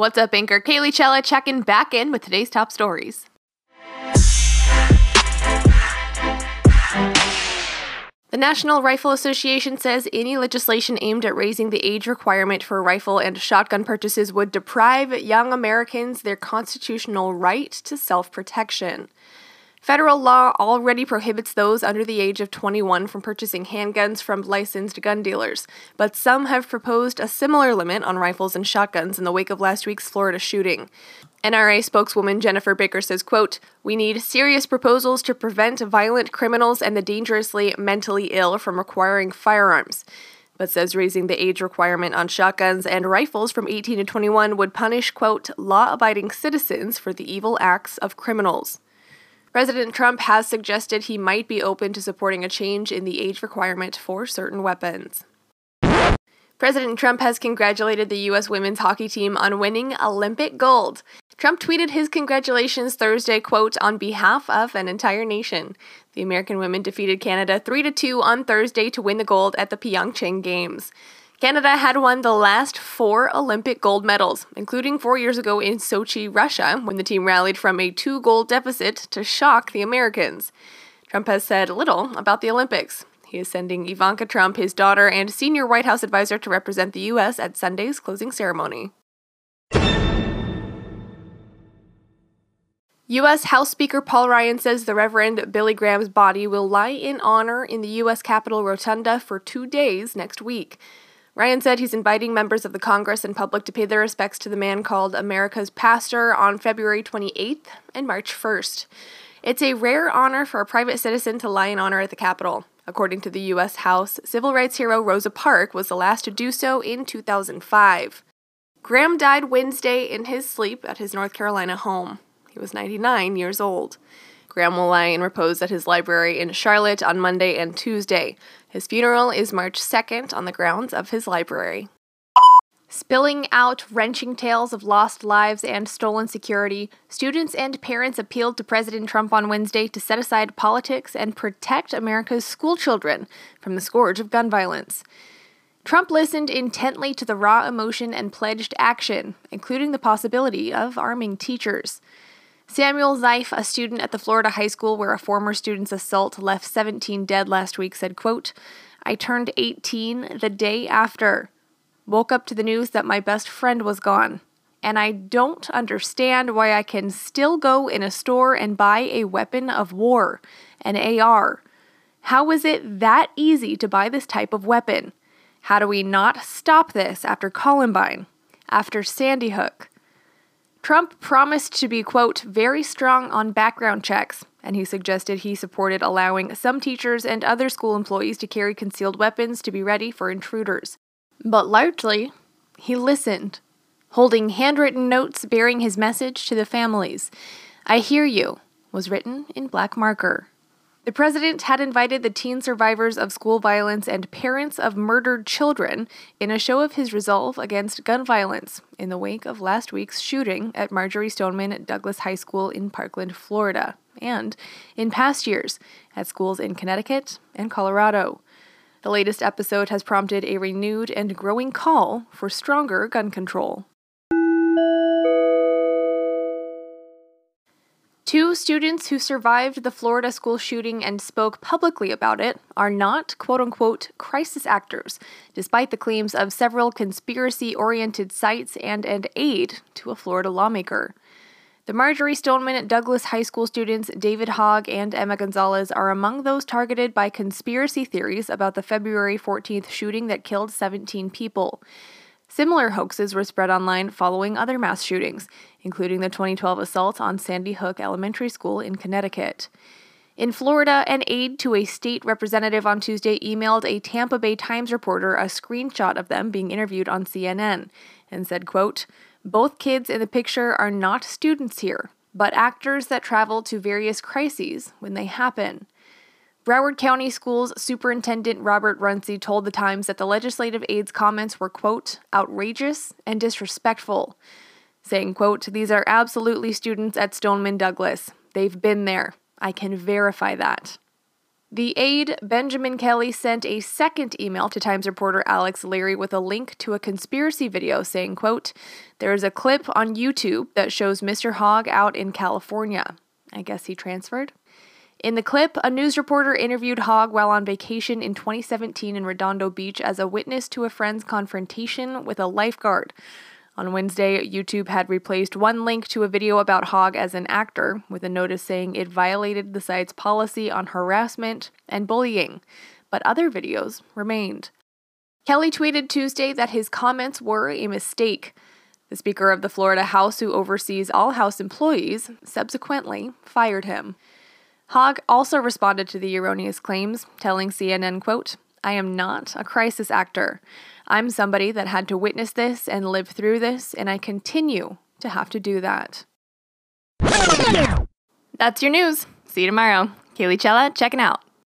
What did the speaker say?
What's up, anchor Kaylee Chella checking back in with today's top stories. The National Rifle Association says any legislation aimed at raising the age requirement for rifle and shotgun purchases would deprive young Americans their constitutional right to self protection. Federal law already prohibits those under the age of 21 from purchasing handguns from licensed gun dealers, but some have proposed a similar limit on rifles and shotguns in the wake of last week's Florida shooting. NRA spokeswoman Jennifer Baker says, quote, We need serious proposals to prevent violent criminals and the dangerously mentally ill from acquiring firearms but says raising the age requirement on shotguns and rifles from 18 to 21 would punish, quote, law abiding citizens for the evil acts of criminals. President Trump has suggested he might be open to supporting a change in the age requirement for certain weapons. President Trump has congratulated the U.S. women's hockey team on winning Olympic gold. Trump tweeted his congratulations Thursday, quote, on behalf of an entire nation. The American women defeated Canada 3 2 on Thursday to win the gold at the Pyeongchang Games. Canada had won the last four Olympic gold medals, including four years ago in Sochi, Russia, when the team rallied from a two gold deficit to shock the Americans. Trump has said little about the Olympics. He is sending Ivanka Trump, his daughter, and senior White House advisor to represent the U.S. at Sunday's closing ceremony. U.S. House Speaker Paul Ryan says the Reverend Billy Graham's body will lie in honor in the U.S. Capitol Rotunda for two days next week. Ryan said he's inviting members of the Congress and public to pay their respects to the man called America's Pastor on February 28th and March 1st. It's a rare honor for a private citizen to lie in honor at the Capitol. According to the U.S. House, civil rights hero Rosa Parks was the last to do so in 2005. Graham died Wednesday in his sleep at his North Carolina home. He was 99 years old. Graham will lie in repose at his library in Charlotte on Monday and Tuesday. His funeral is March 2nd on the grounds of his library. Spilling out wrenching tales of lost lives and stolen security, students and parents appealed to President Trump on Wednesday to set aside politics and protect America's schoolchildren from the scourge of gun violence. Trump listened intently to the raw emotion and pledged action, including the possibility of arming teachers. Samuel Zeif, a student at the Florida high school where a former student's assault left 17 dead last week, said, quote, I turned 18 the day after. Woke up to the news that my best friend was gone. And I don't understand why I can still go in a store and buy a weapon of war, an AR. How is it that easy to buy this type of weapon? How do we not stop this after Columbine, after Sandy Hook? Trump promised to be, quote, very strong on background checks, and he suggested he supported allowing some teachers and other school employees to carry concealed weapons to be ready for intruders. But largely, he listened, holding handwritten notes bearing his message to the families. I hear you was written in black marker. The president had invited the teen survivors of school violence and parents of murdered children in a show of his resolve against gun violence in the wake of last week's shooting at Marjory Stoneman Douglas High School in Parkland, Florida, and in past years at schools in Connecticut and Colorado. The latest episode has prompted a renewed and growing call for stronger gun control. Two students who survived the Florida school shooting and spoke publicly about it are not quote unquote crisis actors, despite the claims of several conspiracy oriented sites and an aide to a Florida lawmaker. The Marjory Stoneman Douglas High School students David Hogg and Emma Gonzalez are among those targeted by conspiracy theories about the February 14th shooting that killed 17 people. Similar hoaxes were spread online following other mass shootings, including the 2012 assault on Sandy Hook Elementary School in Connecticut. In Florida, an aide to a state representative on Tuesday emailed a Tampa Bay Times reporter a screenshot of them being interviewed on CNN and said, quote, "Both kids in the picture are not students here, but actors that travel to various crises when they happen." Broward County Schools Superintendent Robert Runcie told the Times that the legislative aide's comments were, quote, outrageous and disrespectful, saying, quote, these are absolutely students at Stoneman Douglas. They've been there. I can verify that. The aide, Benjamin Kelly, sent a second email to Times reporter Alex Leary with a link to a conspiracy video saying, quote, There is a clip on YouTube that shows Mr. Hogg out in California. I guess he transferred. In the clip, a news reporter interviewed Hogg while on vacation in 2017 in Redondo Beach as a witness to a friend's confrontation with a lifeguard. On Wednesday, YouTube had replaced one link to a video about Hogg as an actor with a notice saying it violated the site's policy on harassment and bullying, but other videos remained. Kelly tweeted Tuesday that his comments were a mistake. The Speaker of the Florida House, who oversees all House employees, subsequently fired him. Hogg also responded to the erroneous claims, telling CNN, quote, I am not a crisis actor. I'm somebody that had to witness this and live through this, and I continue to have to do that. That's your news. See you tomorrow. Kaylee Chella checking out.